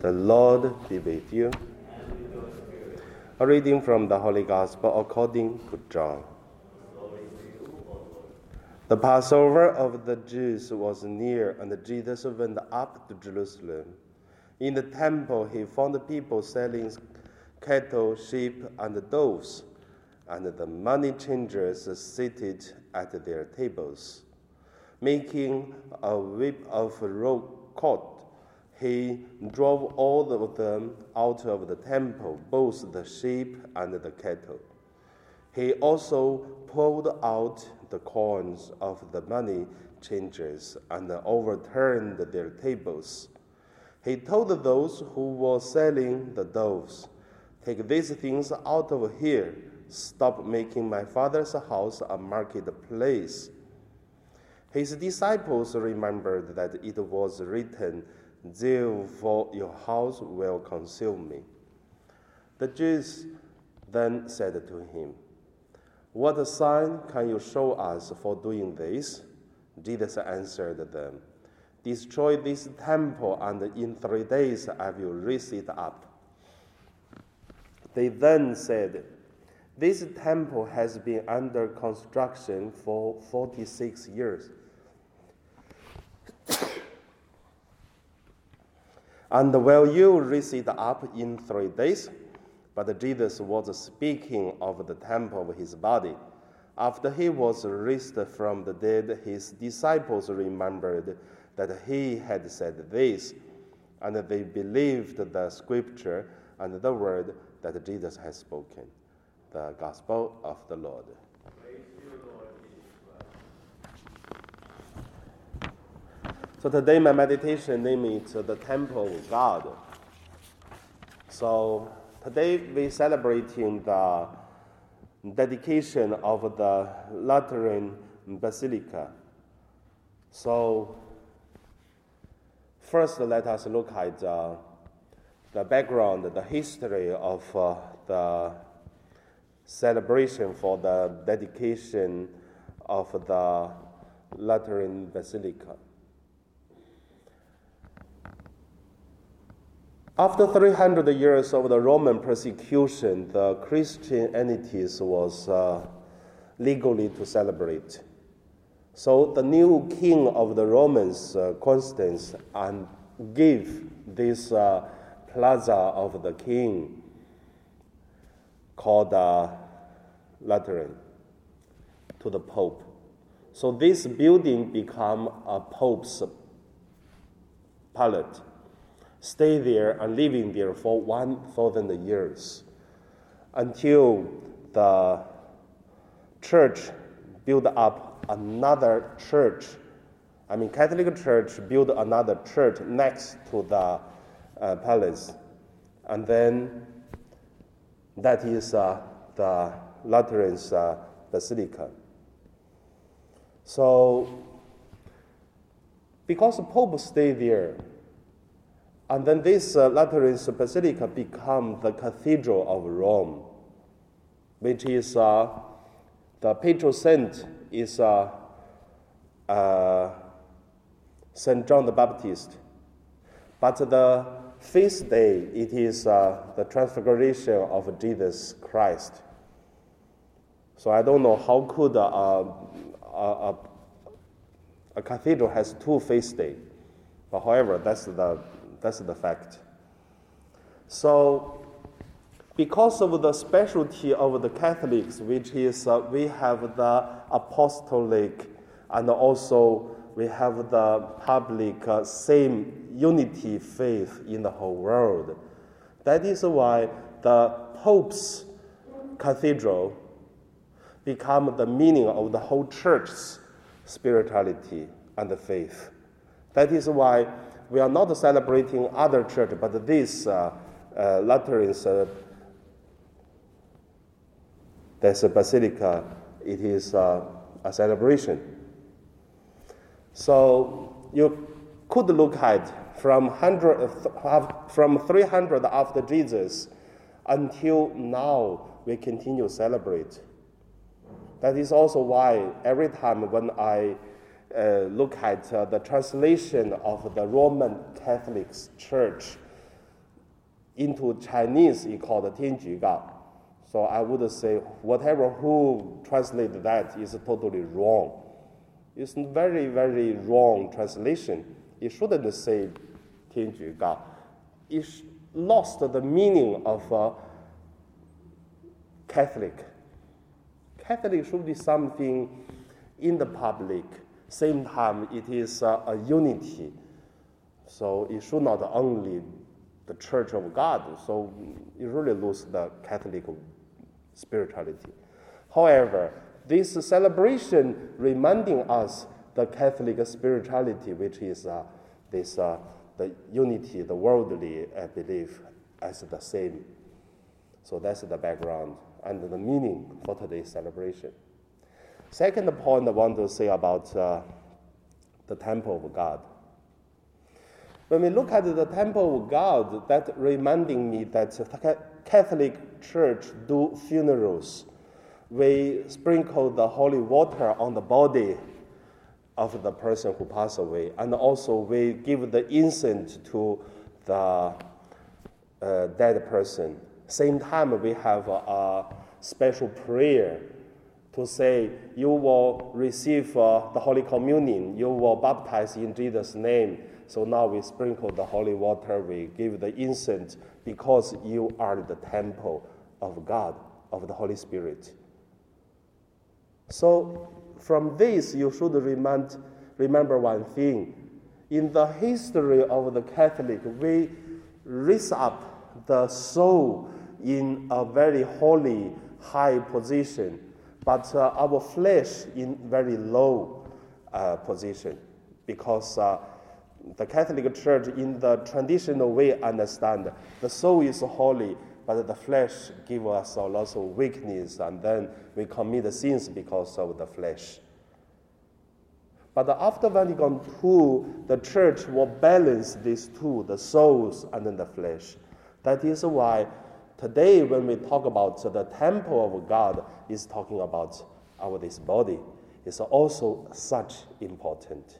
The Lord be with you. A reading from the Holy Gospel according to John. The Passover of the Jews was near, and Jesus went up to Jerusalem. In the temple, he found people selling cattle, sheep, and doves, and the money changers seated at their tables. Making a whip of rope cord, he drove all of them out of the temple, both the sheep and the cattle. He also pulled out the coins of the money changers and overturned their tables. He told those who were selling the doves, Take these things out of here. Stop making my father's house a marketplace. His disciples remembered that it was written, Zeal for your house will consume me. The Jews then said to him, What sign can you show us for doing this? Jesus answered them, Destroy this temple, and in three days I will raise it up. They then said, This temple has been under construction for 46 years. And will you raise it up in three days? But Jesus was speaking of the temple of his body. After he was raised from the dead, his disciples remembered that he had said this, and they believed the scripture and the word that Jesus had spoken. The gospel of the Lord. So today my meditation name is the Temple of God. So today we celebrating the dedication of the Lateran Basilica. So first let us look at the background, the history of uh, the celebration for the dedication of the Lateran Basilica. After 300 years of the Roman persecution, the Christian entities was uh, legally to celebrate. So the new king of the Romans, uh, Constance, and gave this uh, plaza of the king called uh, Lateran to the Pope. So this building become a Pope's palace stay there and living there for 1,000 years until the church built up another church. I mean, Catholic Church built another church next to the uh, palace. And then that is uh, the Lateran's uh, Basilica. So, because the Pope stayed there, and then this uh, Lateran Basilica become the Cathedral of Rome, which is uh, the patron saint is uh, uh, Saint John the Baptist. But the feast day, it is uh, the transfiguration of Jesus Christ. So I don't know how could a, a, a, a cathedral has two feast day. But however, that's the that's the fact. So, because of the specialty of the Catholics, which is uh, we have the apostolic and also we have the public uh, same unity faith in the whole world. That is why the Pope's cathedral become the meaning of the whole church's spirituality and the faith. That is why we are not celebrating other church, but this uh, uh, Lateran's uh, basilica. It is uh, a celebration. So you could look at from hundred from 300 after Jesus until now we continue celebrate. That is also why every time when I uh, look at uh, the translation of the Roman Catholic Church, into Chinese, it's called Tianzhu Jiao. So I would say whatever who translate that is totally wrong. It's very, very wrong translation. It shouldn't say Tianzhu Jiao. It lost the meaning of uh, Catholic. Catholic should be something in the public. Same time, it is a unity. So it should not only the Church of God. So it really loses the Catholic spirituality. However, this celebration reminding us the Catholic spirituality, which is uh, this uh, the unity, the worldly uh, belief as the same. So that's the background and the meaning for today's celebration. Second point I want to say about uh, the temple of God. When we look at the temple of God, that reminding me that the Catholic Church do funerals. We sprinkle the holy water on the body of the person who passed away, and also we give the incense to the uh, dead person. Same time, we have a, a special prayer to say, You will receive uh, the Holy Communion, you will baptize in Jesus' name. So now we sprinkle the holy water, we give the incense because you are the temple of God, of the Holy Spirit. So from this, you should remind, remember one thing. In the history of the Catholic, we raise up the soul in a very holy, high position, but uh, our flesh in very low uh, position because uh, the Catholic Church, in the traditional way, understand the soul is holy, but the flesh gives us a lot of weakness, and then we commit sins because of the flesh. But after Vatican II, the church will balance these two, the souls and then the flesh. That is why today, when we talk about the temple of God, is talking about our this body. It's also such important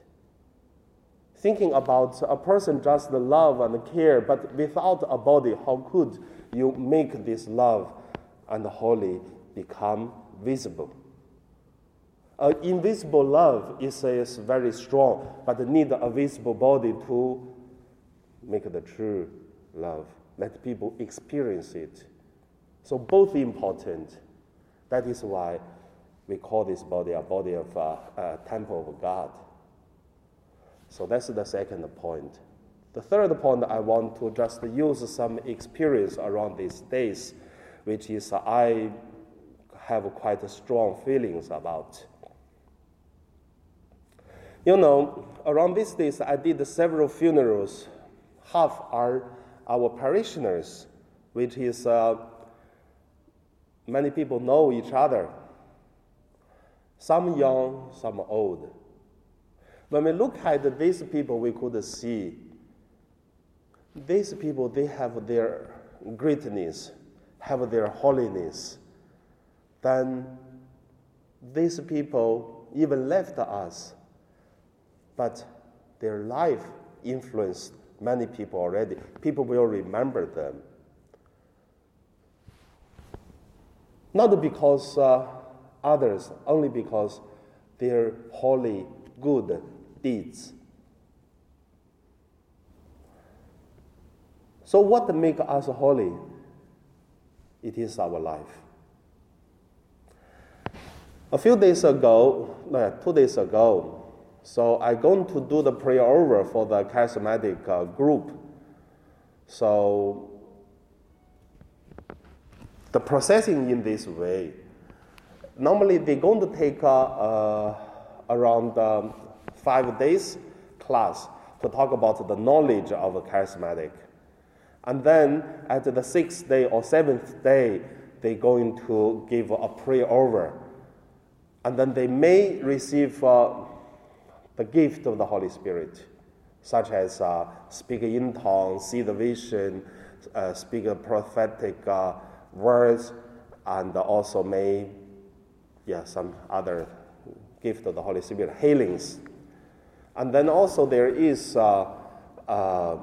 thinking about a person just love and care, but without a body, how could you make this love and holy become visible? An invisible love is, is very strong, but need a visible body to make the true love. Let people experience it. So both important. That is why we call this body a body of uh, a temple of God. So that's the second point. The third point, I want to just use some experience around these days, which is I have quite strong feelings about. You know, around these days, I did several funerals. Half are our parishioners, which is uh, many people know each other. Some young, some old. When we look at these people, we could see these people, they have their greatness, have their holiness. Then these people even left us, but their life influenced many people already. People will remember them. Not because uh, others, only because they're holy, good, deeds. So, what makes us holy? It is our life. A few days ago, no, two days ago, so I'm going to do the prayer over for the charismatic uh, group. So, the processing in this way, normally they're going to take uh, uh, around um, five days class to talk about the knowledge of charismatic. And then at the sixth day or seventh day, they're going to give a prayer over. And then they may receive uh, the gift of the Holy Spirit, such as uh, speak in tongues, see the vision, uh, speak prophetic uh, words, and also may, yeah, some other gift of the Holy Spirit, healings, and then also there is uh, uh,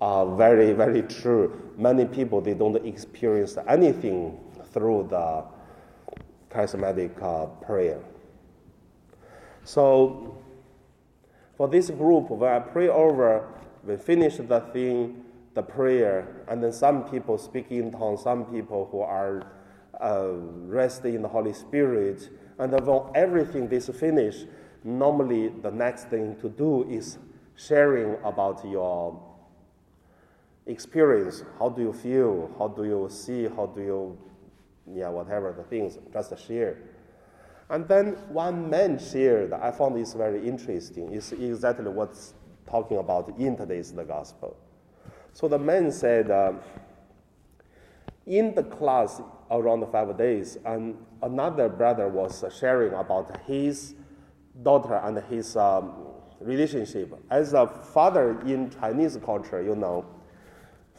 uh, very, very true. Many people, they don't experience anything through the charismatic prayer. So, for this group, when I pray over, we finish the thing, the prayer, and then some people speak in tongues, some people who are uh, resting in the Holy Spirit, and when everything is finished, normally the next thing to do is sharing about your experience. How do you feel? How do you see? How do you, yeah, whatever the things, just share. And then one man shared, I found this very interesting. It's exactly what's talking about in today's the gospel. So the man said, uh, in the class around five days, and another brother was sharing about his daughter and his um, relationship. As a father in Chinese culture, you know,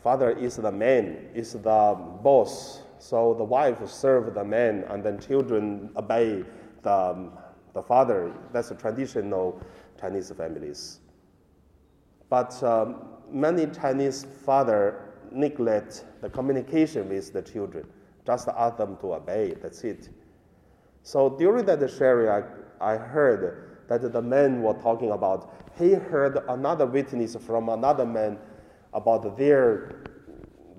father is the man, is the boss. So the wife serve the man, and then children obey the, um, the father. That's the traditional Chinese families. But um, many Chinese father neglect the communication with the children, just ask them to obey. That's it. So during that sharing, I, I heard that the men were talking about. He heard another witness from another man about their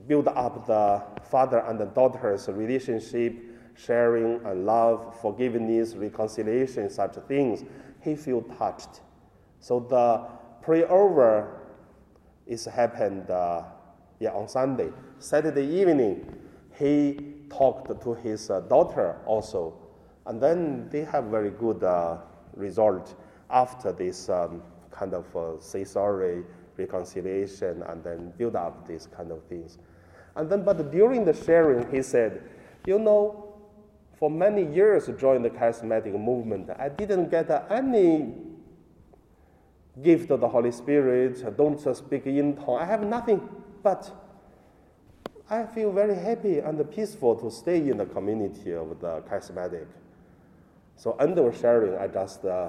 build up the father and the daughter's relationship, sharing and love, forgiveness, reconciliation, such things. He feel touched. So the prayer over is happened uh, yeah, on Sunday. Saturday evening, he talked to his uh, daughter also, and then they have very good uh, result after this um, kind of uh, say sorry, reconciliation, and then build up these kind of things. And then, but during the sharing, he said, you know, for many years during the charismatic movement, I didn't get any gift of the Holy Spirit. I don't speak in tongue. I have nothing, but I feel very happy and peaceful to stay in the community of the charismatic. So under sharing, I just uh,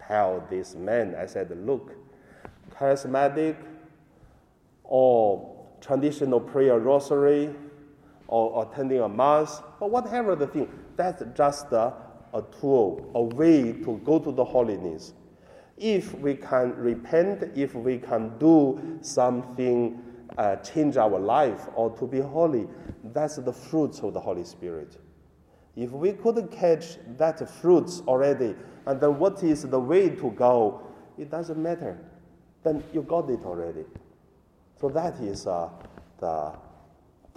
tell this man, I said, look, charismatic or traditional prayer rosary or attending a mass or whatever the thing, that's just a, a tool, a way to go to the holiness. If we can repent, if we can do something, uh, change our life or to be holy, that's the fruits of the Holy Spirit. If we could catch that fruits already, and then what is the way to go, it doesn't matter. Then you got it already. So that is uh, the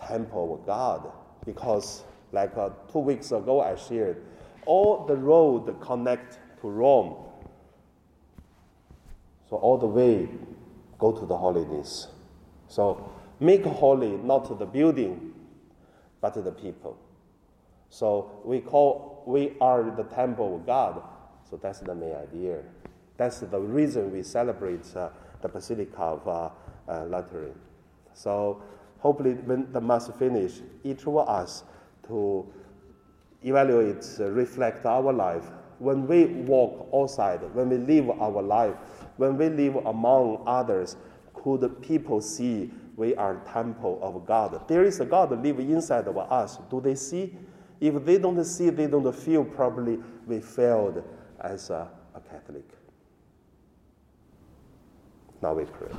temple of God. Because, like uh, two weeks ago, I shared, all the road connect to Rome. So all the way go to the holiness. So make holy not the building, but the people. So we call we are the temple of God. So that's the main idea. That's the reason we celebrate uh, the Basilica of uh, Lateran. So hopefully, when the mass finish, each of us to evaluate, uh, reflect our life. When we walk outside, when we live our life, when we live among others, could people see we are temple of God? There is a God live inside of us. Do they see? If they don't see, they don't feel, probably we failed as a, a Catholic. Now we pray.